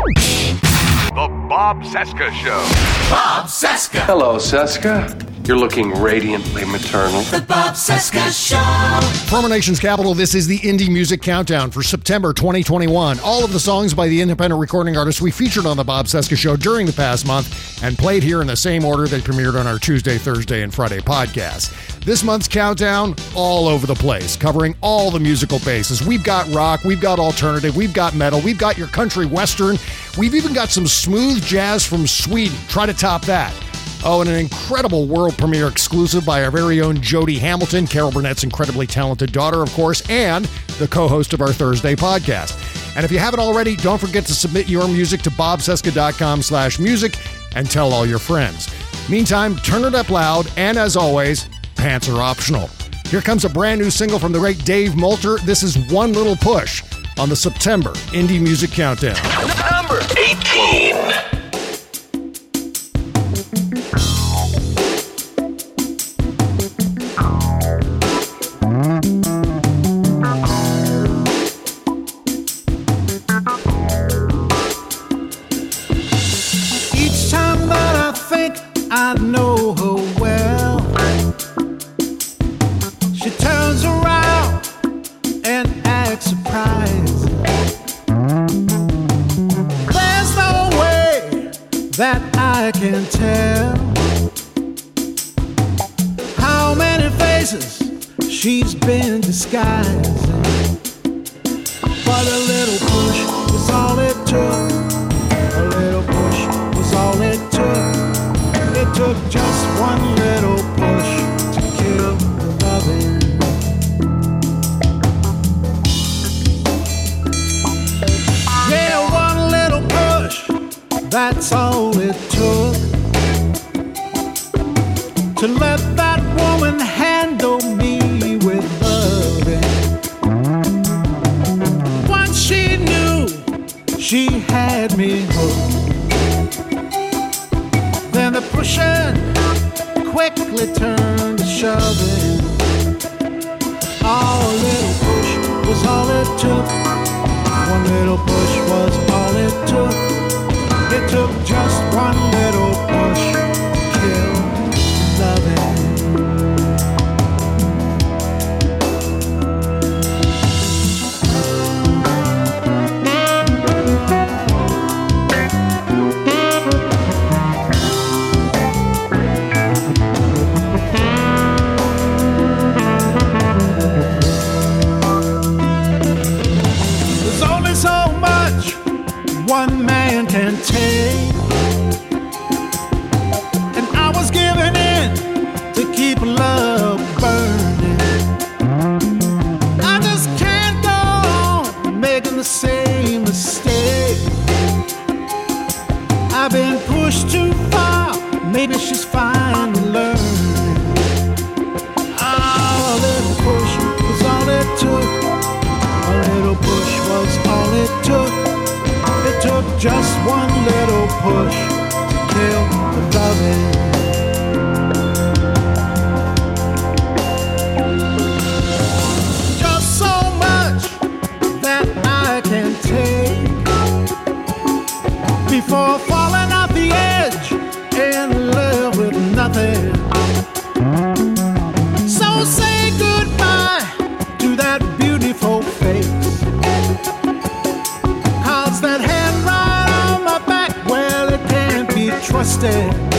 The Bob Cesca Show. Bob Cesca. Hello, Cesca. You're looking radiantly maternal. The Bob Cesca Show. From our nation's capital, this is the Indie Music Countdown for September 2021. All of the songs by the independent recording artists we featured on the Bob Cesca Show during the past month and played here in the same order they premiered on our Tuesday, Thursday, and Friday podcasts. This month's countdown, all over the place, covering all the musical bases. We've got rock, we've got alternative, we've got metal, we've got your country western, we've even got some smooth jazz from Sweden. Try to top that. Oh, and an incredible world premiere exclusive by our very own Jody Hamilton, Carol Burnett's incredibly talented daughter, of course, and the co host of our Thursday podcast. And if you haven't already, don't forget to submit your music to bobcesca.com slash music and tell all your friends. Meantime, turn it up loud, and as always, pants are optional. Here comes a brand new single from the great Dave Moulter. This is One Little Push on the September Indie Music Countdown. Number 18. She's been disguising. But a little push was all it took. A little push was all it took. It took just one little push to kill the loving. Yeah, one little push, that's all it took. To let that woman handle had me hooked. Then the pushing quickly turned to shoving. Oh, a little push was all it took. One little push was all it took. It took just one little trusted.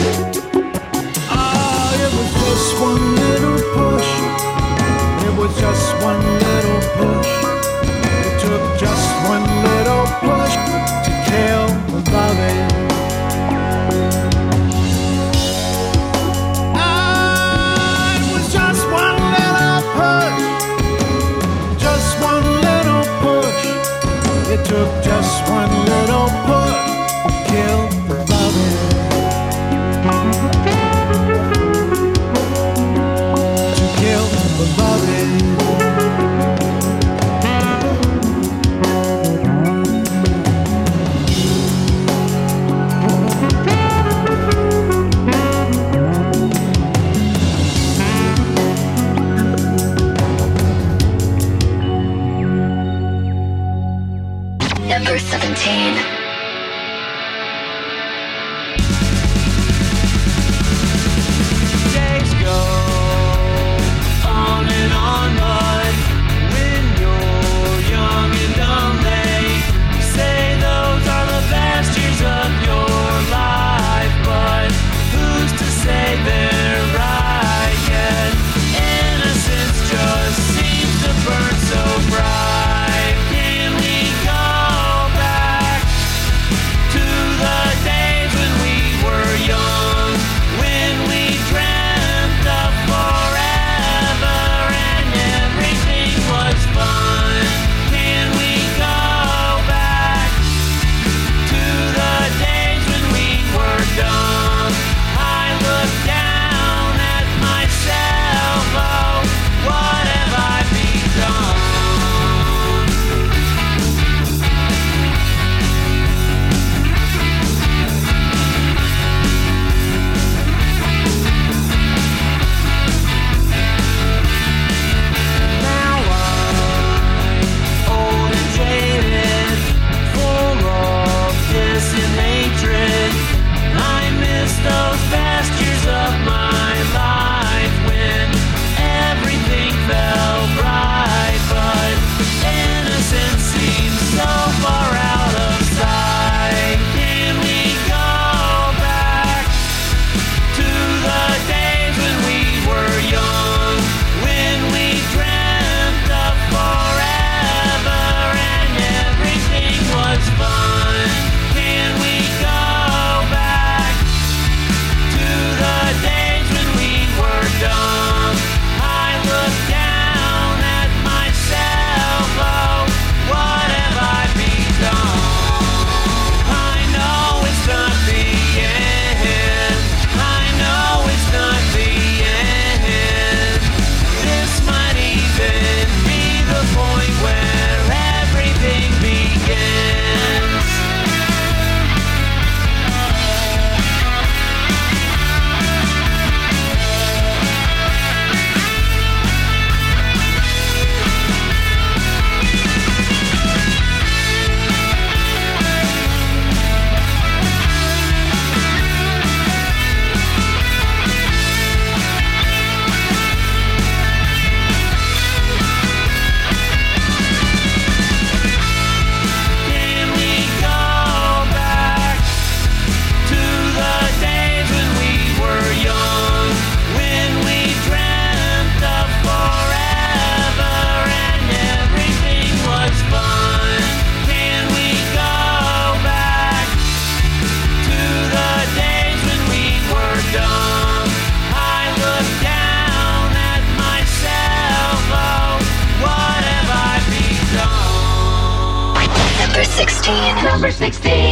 16.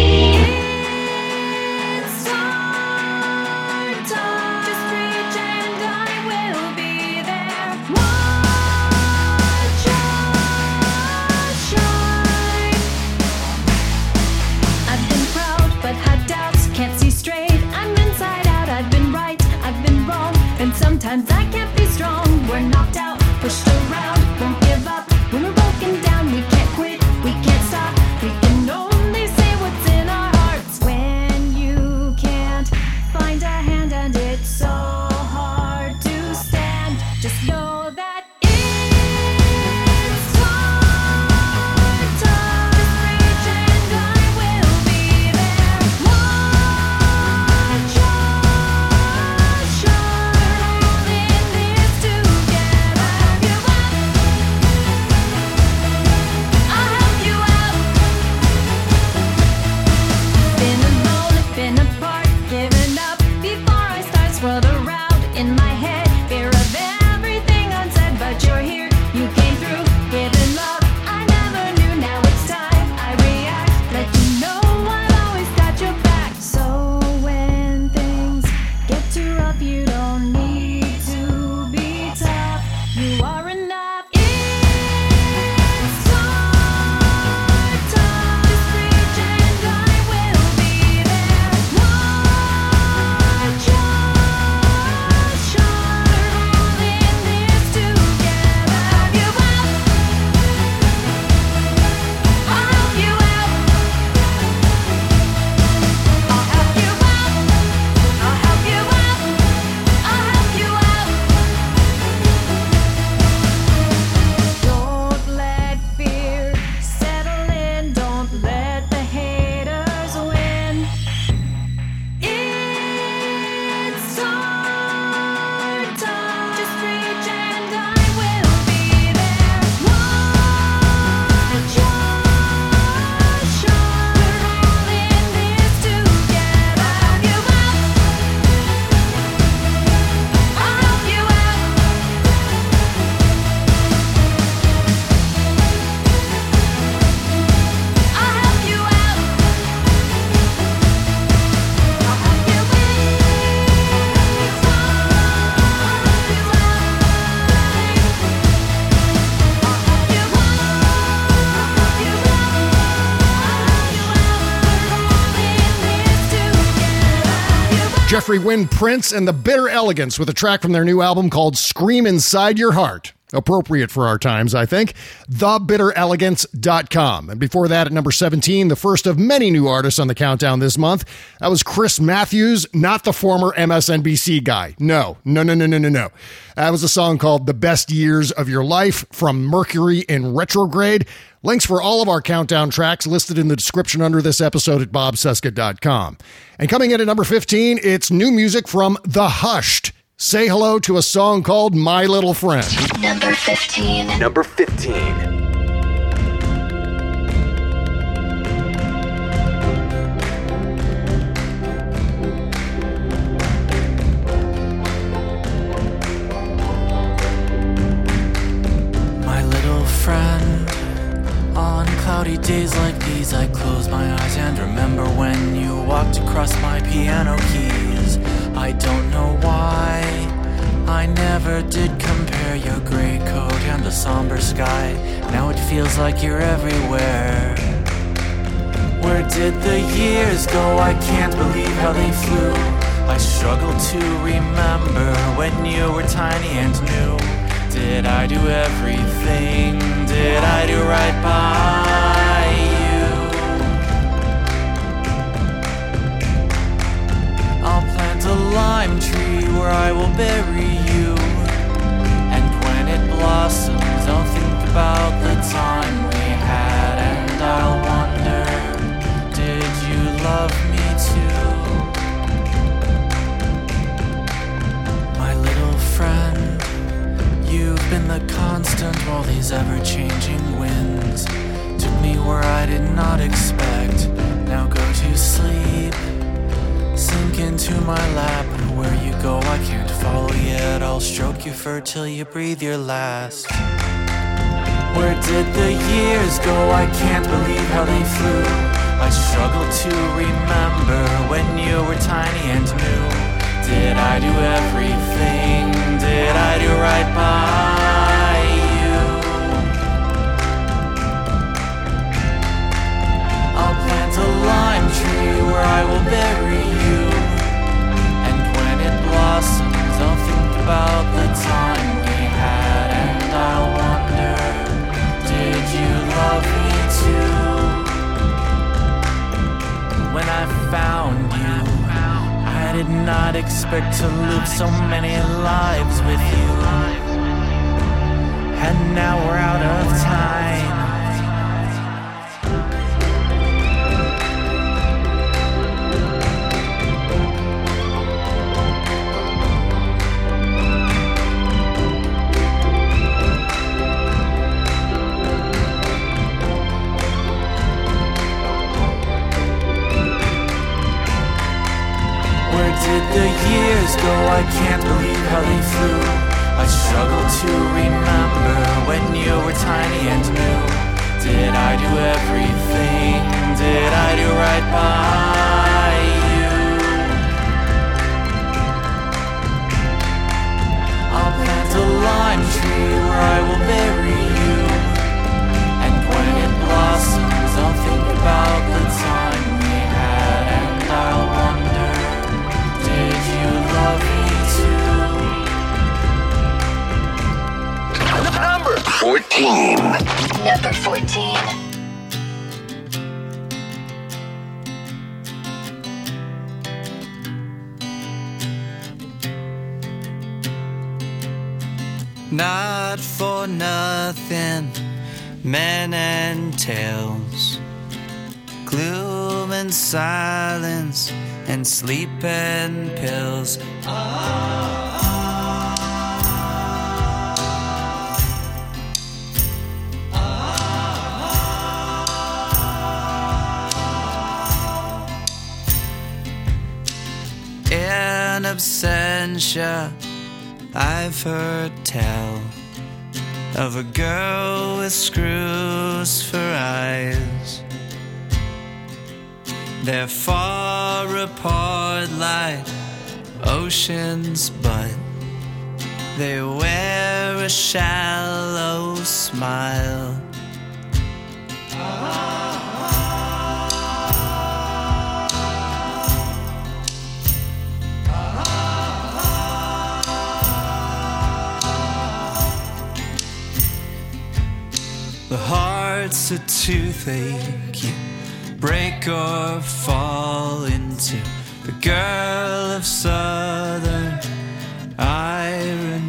Wynn Prince and the Bitter Elegance with a track from their new album called Scream Inside Your Heart. Appropriate for our times, I think. TheBitterElegance.com. And before that, at number 17, the first of many new artists on the countdown this month, that was Chris Matthews, not the former MSNBC guy. No, no, no, no, no, no, no. That was a song called The Best Years of Your Life from Mercury in Retrograde. Links for all of our countdown tracks listed in the description under this episode at bobcesca.com. And coming in at number 15, it's new music from The Hushed. Say hello to a song called My Little Friend. Number 15. Number 15. My little friend, on cloudy days like these, I close my eyes and remember when you walked across my piano keys. I don't know why, I never did compare your gray coat and the somber sky. Now it feels like you're everywhere. Where did the years go? I can't believe how they flew. I struggle to remember when you were tiny and new. Did I do everything? Did I do right by lime tree where I will bury you. And when it blossoms, I'll think about the time we had. And I'll wonder, did you love me too? My little friend, you've been the constant while these ever changing winds took me where I did not expect. Now go to sleep. Into my lap, where you go, I can't follow yet. I'll stroke you fur till you breathe your last. Where did the years go? I can't believe how they flew. I struggle to remember when you were tiny and new. Did I do everything? Did I do right by you? I'll plant a lime tree where I will bury you. I'll think about the time we had, and I'll wonder, did you love me too? When I found you, I did not expect to live so many lives with you. And now we're out of time. The years go? I can't believe how they flew. I struggle to remember when you were tiny and new. Did I do everything? Did I do right by you? I'll plant a lime tree where I will bury you. And when it blossoms, I'll think about the Number 14. Number 14. Not for nothing, men and tales, gloom and silence, and sleep and pills. In absentia, I've heard tell of a girl with screws for eyes. They're far apart like oceans, but they wear a shallow smile. The heart's a toothache break or fall into. The girl of southern irony.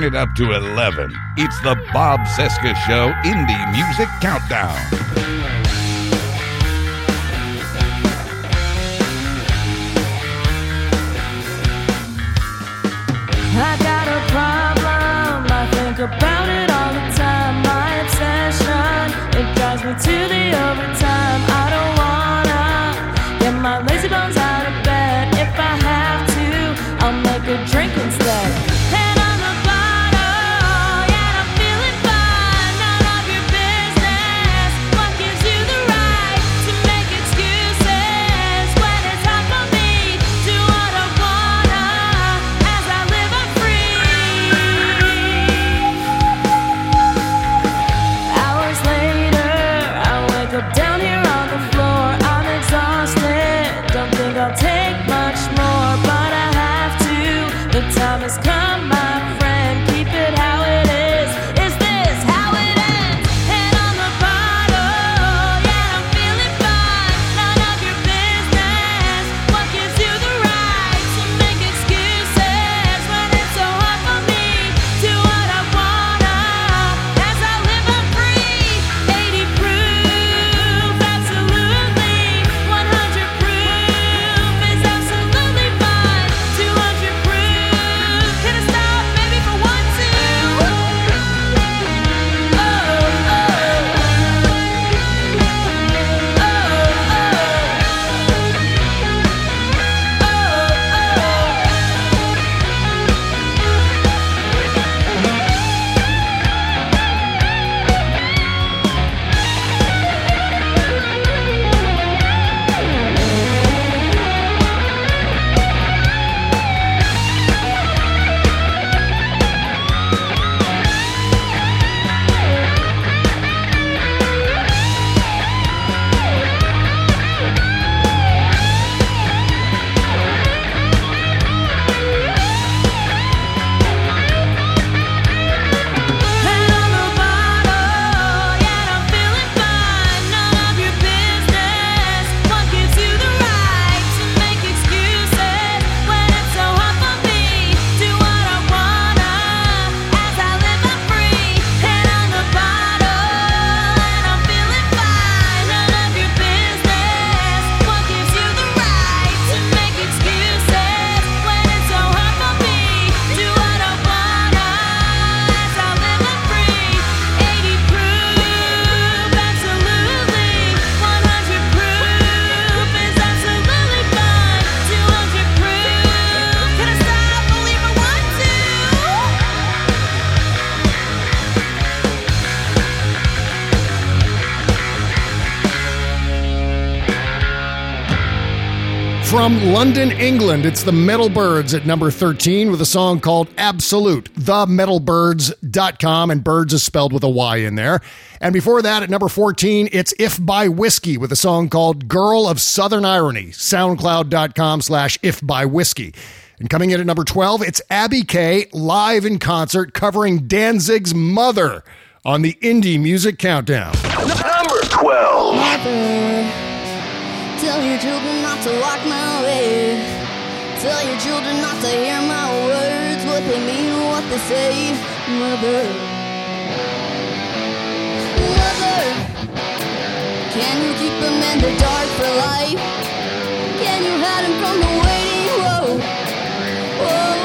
Turn it up to 11. It's the Bob Cesca Show Indie Music Countdown. From London, England, it's the Metal Birds at number 13 with a song called Absolute, themetalbirds.com, and birds is spelled with a Y in there. And before that, at number 14, it's If by Whiskey with a song called Girl of Southern Irony, soundcloud.com slash If by Whiskey. And coming in at number 12, it's Abby K live in concert covering Danzig's Mother on the Indie Music Countdown. Number 12. Mother. Tell your children not to walk my way. Tell your children not to hear my words, what they mean, what they say, mother. Mother, can you keep them in the dark for life? Can you hide them from the waiting? Whoa, whoa.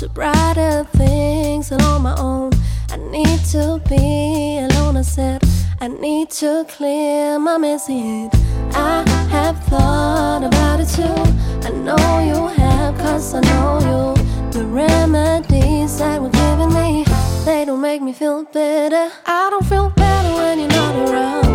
to brighter things and on my own. I need to be alone. I said, I need to clear my message. I have thought about it too. I know you have, cause I know you. The remedies that were given me, they don't make me feel better. I don't feel better when you're not around.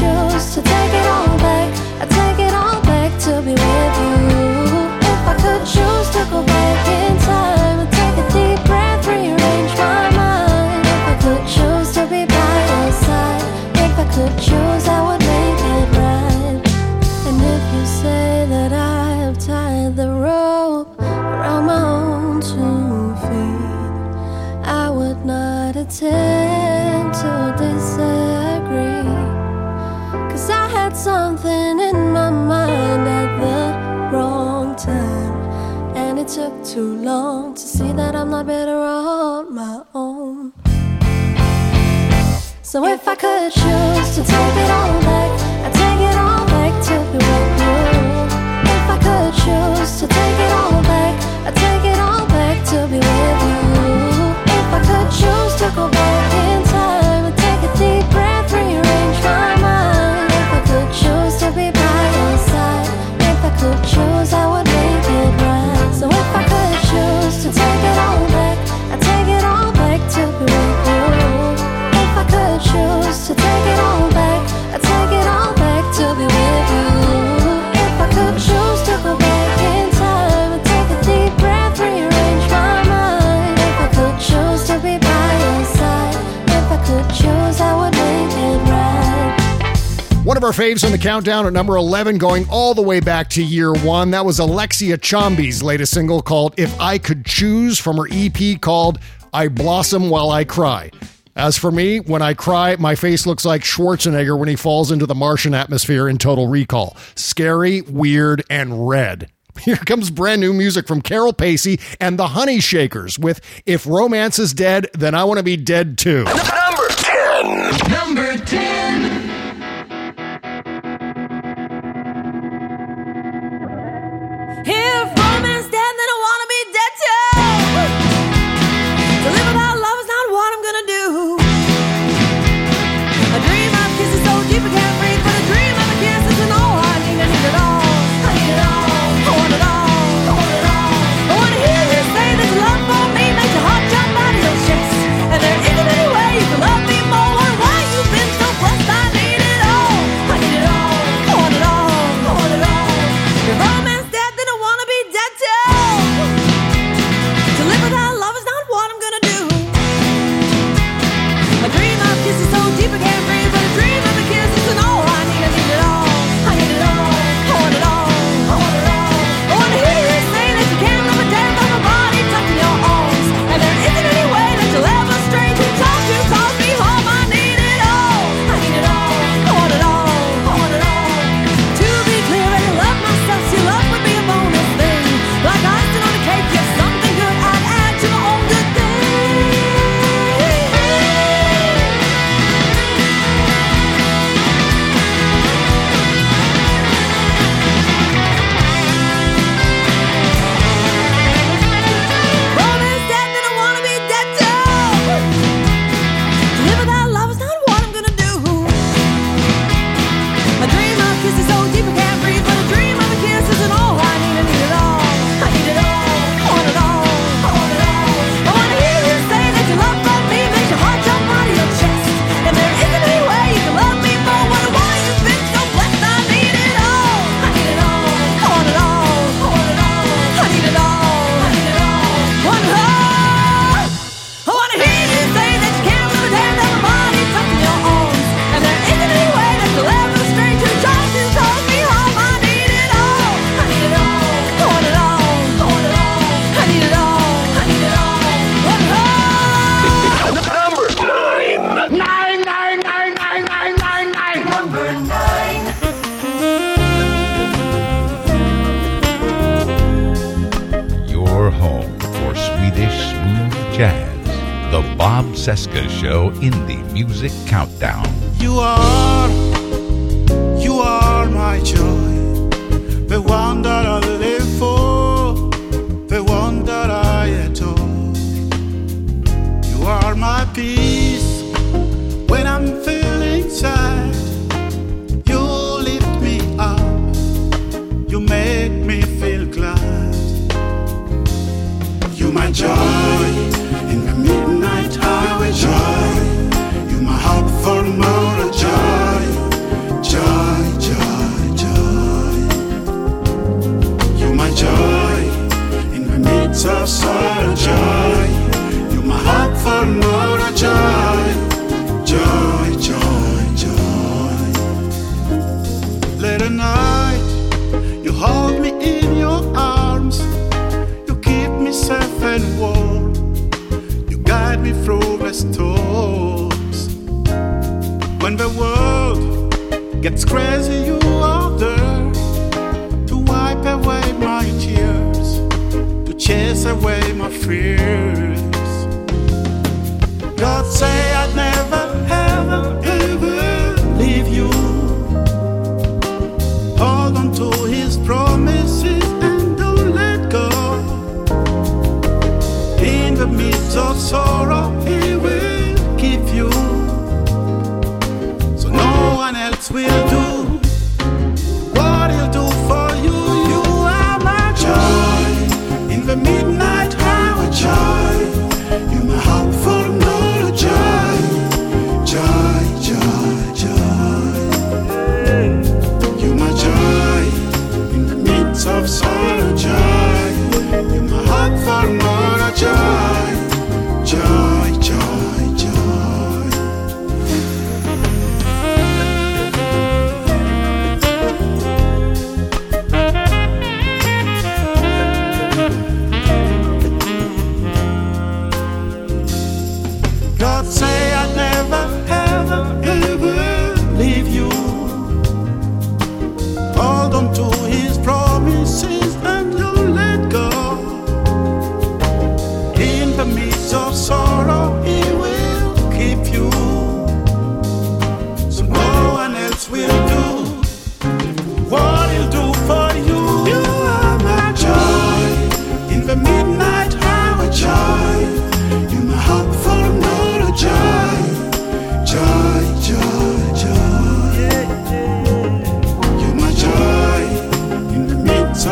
shoes to take it all back. I take too long to see that I'm not better on my own. So if I could choose to take it all back, I'd take it all back to be with you. If I could choose to take it all back, I'd take it all back to be with you. If I could choose to go back in our faves on the countdown at number 11, going all the way back to year one. That was Alexia Chombe's latest single called If I Could Choose from her EP called I Blossom While I Cry. As for me, when I cry, my face looks like Schwarzenegger when he falls into the Martian atmosphere in Total Recall. Scary, weird, and red. Here comes brand new music from Carol Pacey and the Honey Shakers with If Romance is Dead, Then I Want to Be Dead Too. Number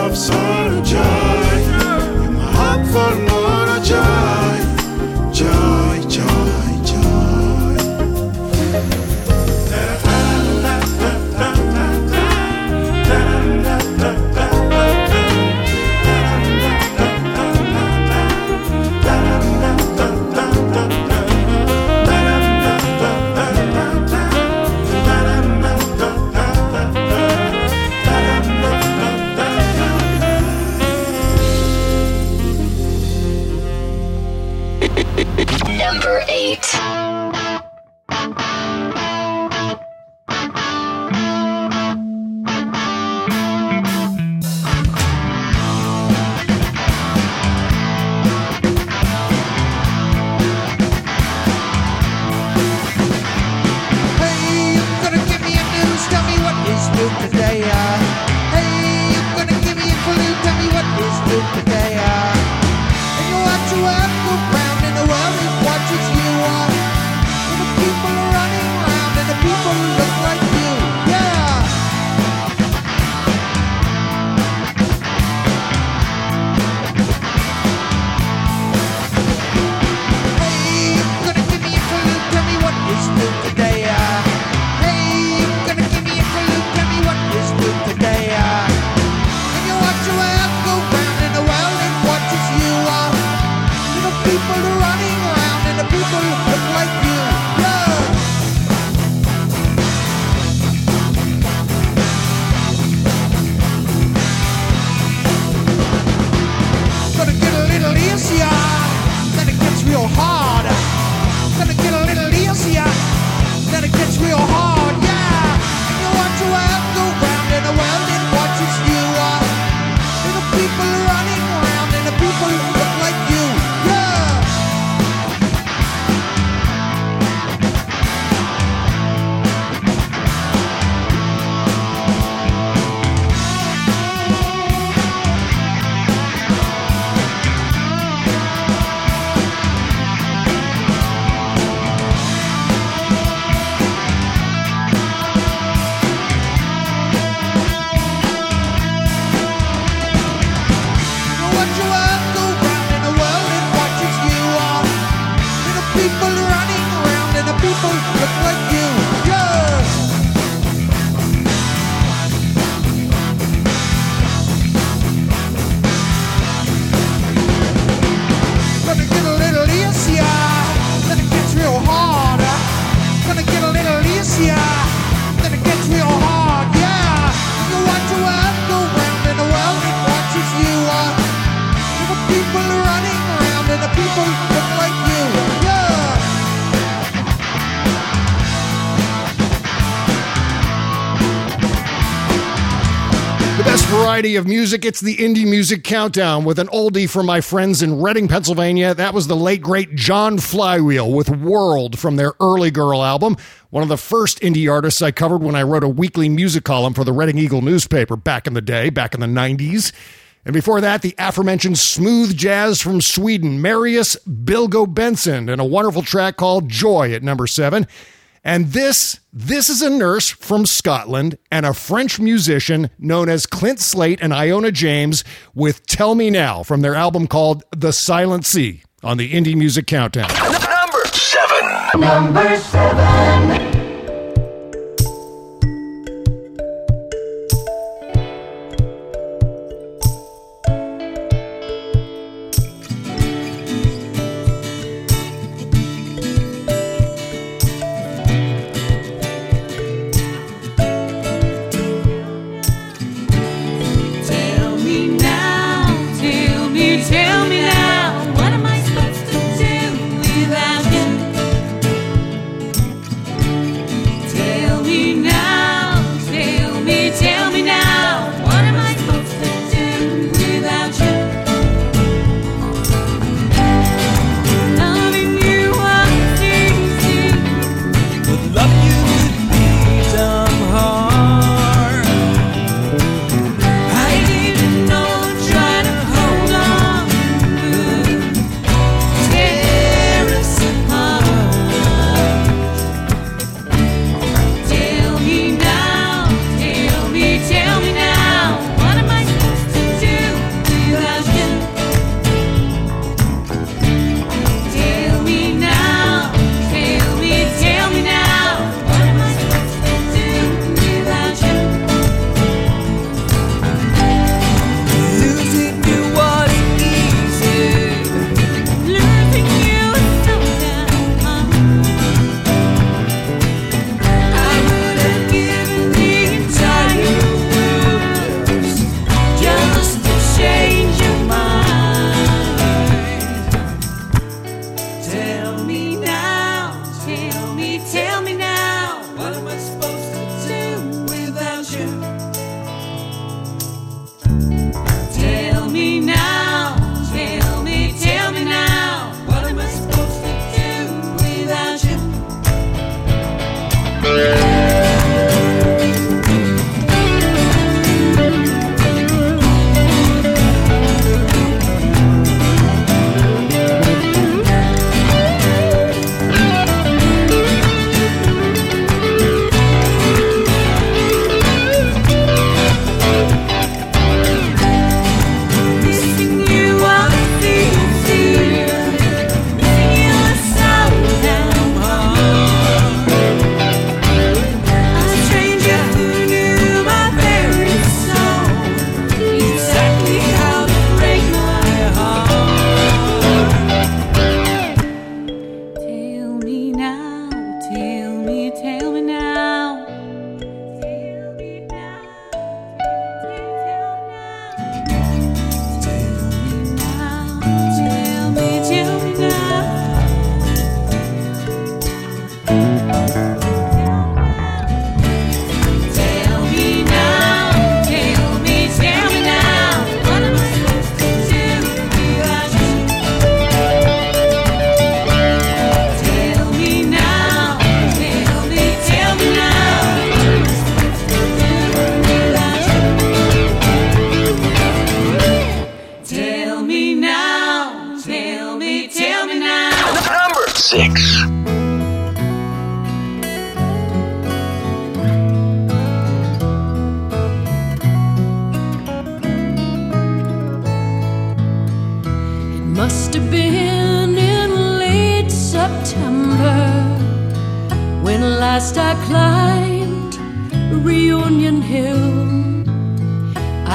of sorrow, of music. It's the Indie Music Countdown with an oldie for my friends in Reading, Pennsylvania. That was the late, great John Flywheel with World from their Early Girl album, one of the first indie artists I covered when I wrote a weekly music column for the Reading Eagle newspaper back in the day, back in the 90s. And before that, the aforementioned smooth jazz from Sweden, Marius Bilgo Benson, and a wonderful track called Joy at number seven. And this this is a nurse from Scotland and a French musician known as Clint Slate and Iona James with Tell Me Now from their album called The Silent Sea on the Indie Music Countdown. Number 7. Number 7.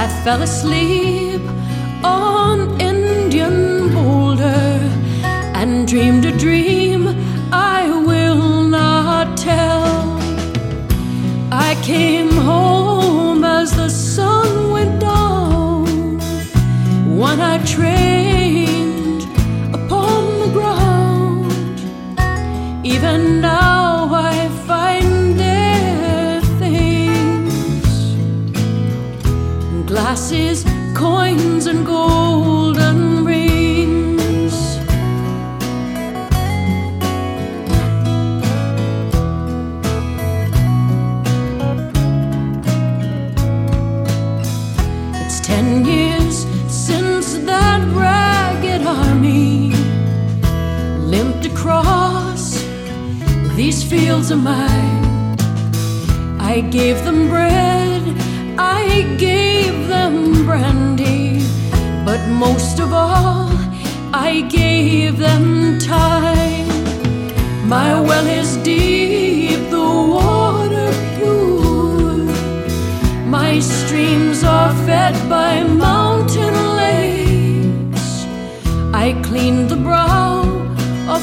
I fell asleep on Indian Boulder and dreamed fields of mine. I gave them bread, I gave them brandy, but most of all, I gave them time. My well is deep, the water pure. My streams are fed by mountain lakes. I cleaned the brow of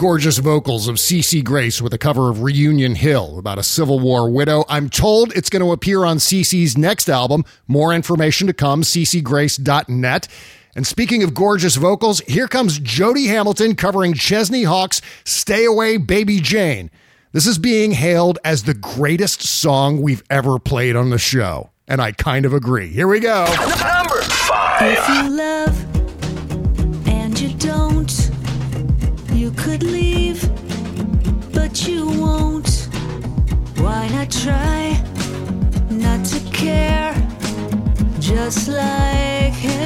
gorgeous vocals of CC Grace with a cover of Reunion Hill about a Civil War widow. I'm told it's going to appear on CC's next album. More information to come, ccgrace.net. And speaking of gorgeous vocals, here comes Jody Hamilton covering Chesney Hawkes' Stay Away Baby Jane. This is being hailed as the greatest song we've ever played on the show. And I kind of agree. Here we go. Number five. Why I try not to care, just like him?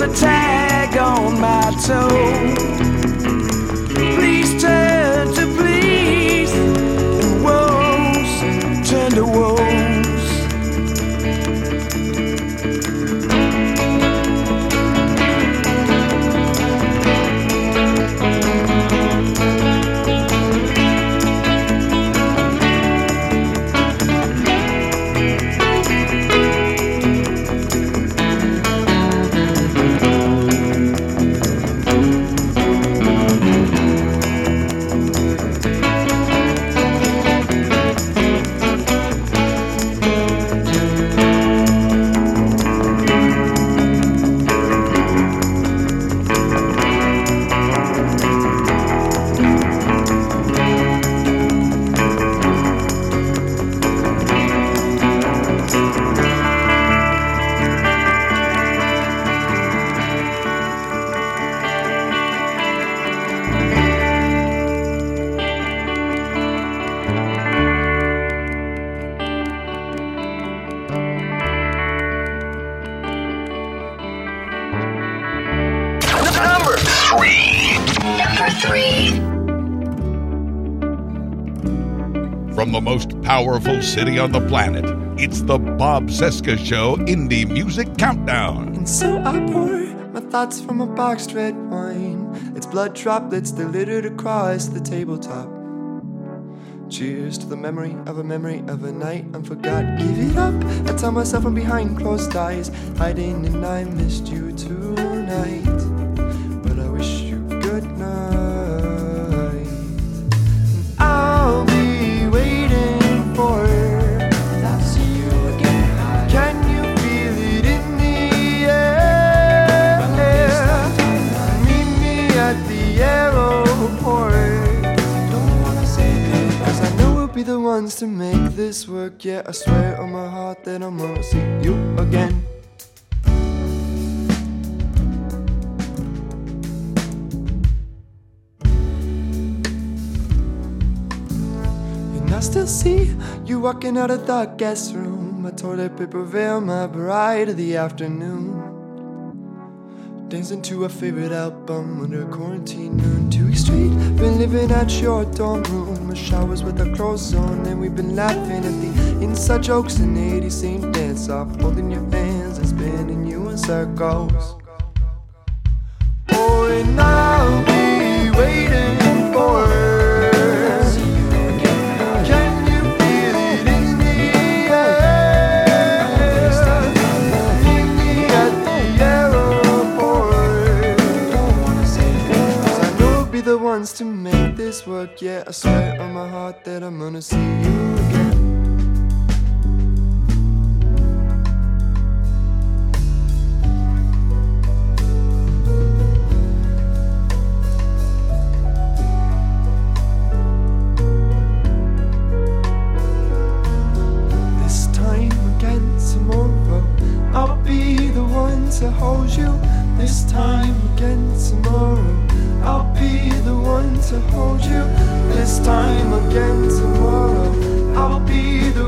A tag on my toe. Powerful city on the planet, it's the Bob Cesca Show Indie Music Countdown. And so I pour my thoughts from a boxed red wine. Its blood droplets that littered across the tabletop. Cheers to the memory of a memory of a night unforgot. Give it up. I tell myself I'm behind closed eyes, hiding, and I missed you tonight. Ones to make this work. Yeah, I swear on my heart that I'm gonna see you again. And I still see you walking out of the guest room. My toilet paper veil, my bride of the afternoon. Dancing to a favorite album under quarantine straight, been living at your dorm room. My showers with our clothes on, and we've been laughing at the inside jokes and 80 scene dance off. Holding your hands and spinning you in circles. And I'll be waiting for. Look, yeah, I swear on my heart that I'm gonna see you again. This time again tomorrow, I'll be the one to hold you. This time again tomorrow, I'll be the one to hold you. This time again tomorrow, I'll be the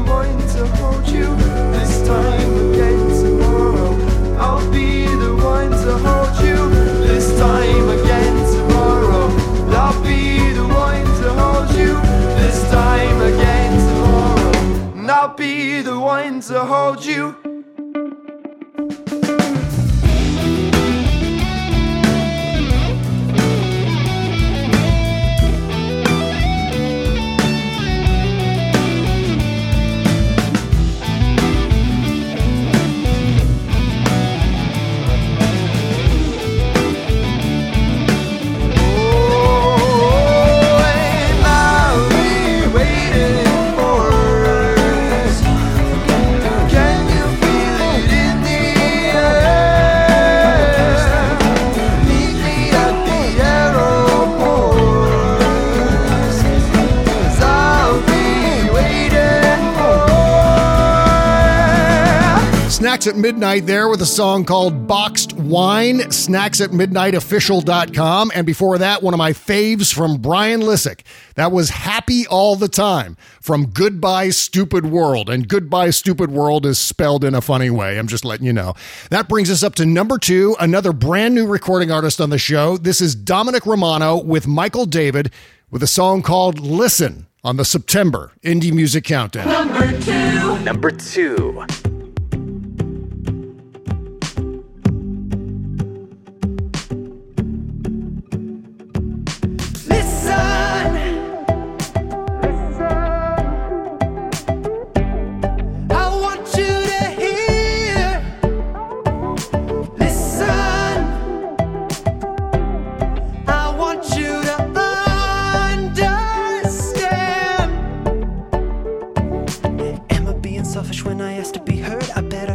Snacks at Midnight there with a song called Boxed Wine, snacks at midnightofficial.com. And before that, one of my faves from Brian Lissick. That was Happy All the Time from Goodbye Stupid World. And Goodbye Stupid World is spelled in a funny way. I'm just letting you know. That brings us up to number two, another brand new recording artist on the show. This is Dominic Romano with Michael David with a song called Listen on the September Indie Music Countdown. Number two. Number two.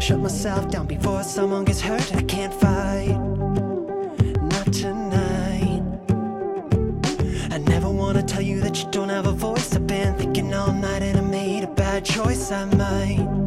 Shut myself down before someone gets hurt. I can't fight, not tonight. I never wanna tell you that you don't have a voice. I've been thinking all night and I made a bad choice. I might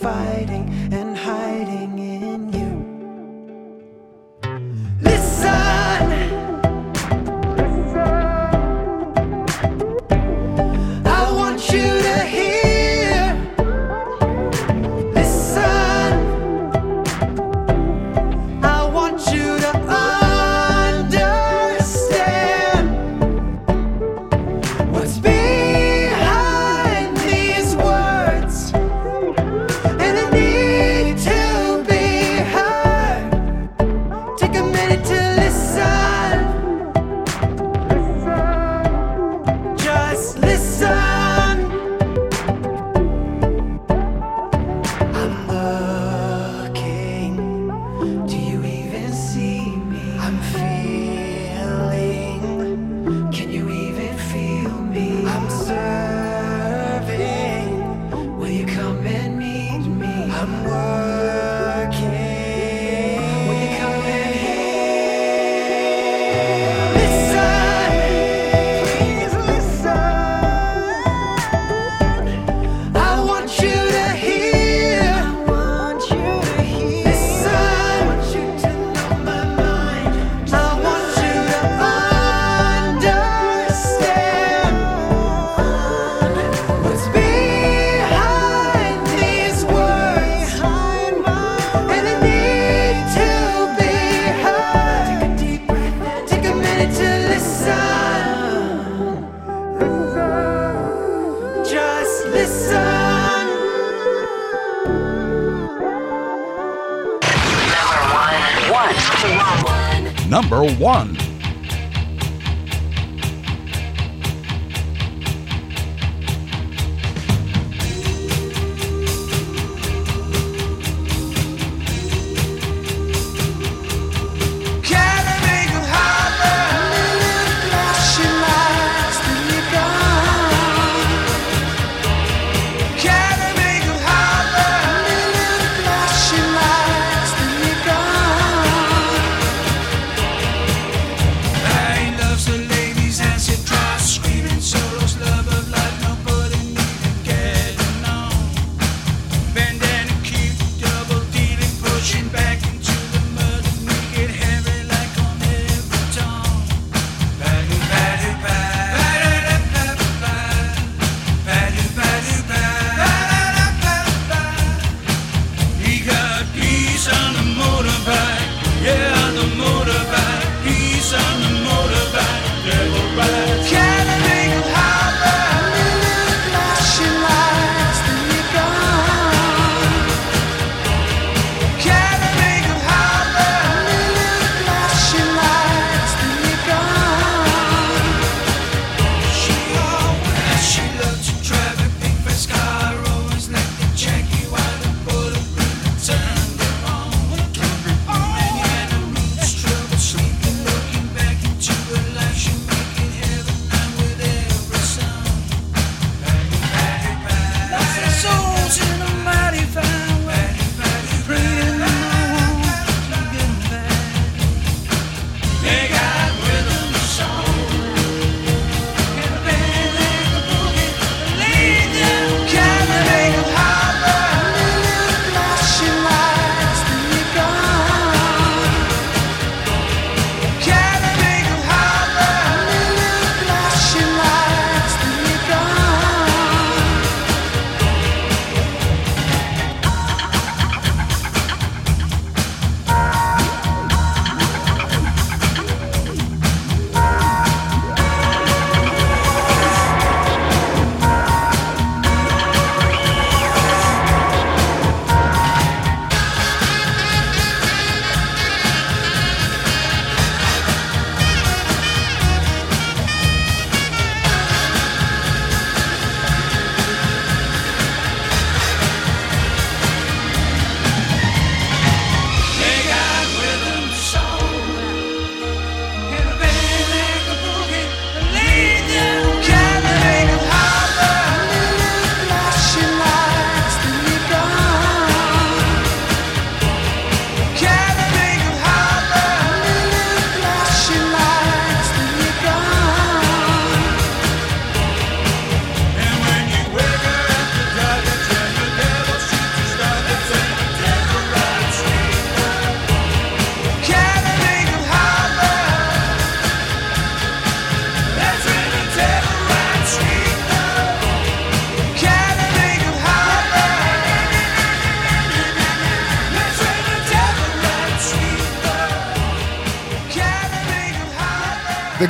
confiding and hiding in you.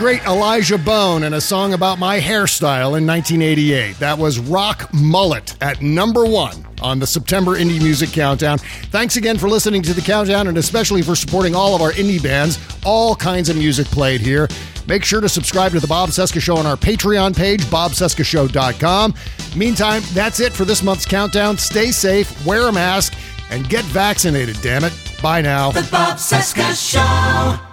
great Elijah Bone and a song about my hairstyle in 1988. That was Rock Mullet at number one on the September Indie Music Countdown. Thanks again for listening to the countdown and especially for supporting all of our indie bands, all kinds of music played here. Make sure to subscribe to the Bob Cesca Show on our Patreon page, bobcescashow.com. Meantime, that's it for this month's countdown. Stay safe, wear a mask, and get vaccinated, damn it. Bye now. The Bob Cesca Show.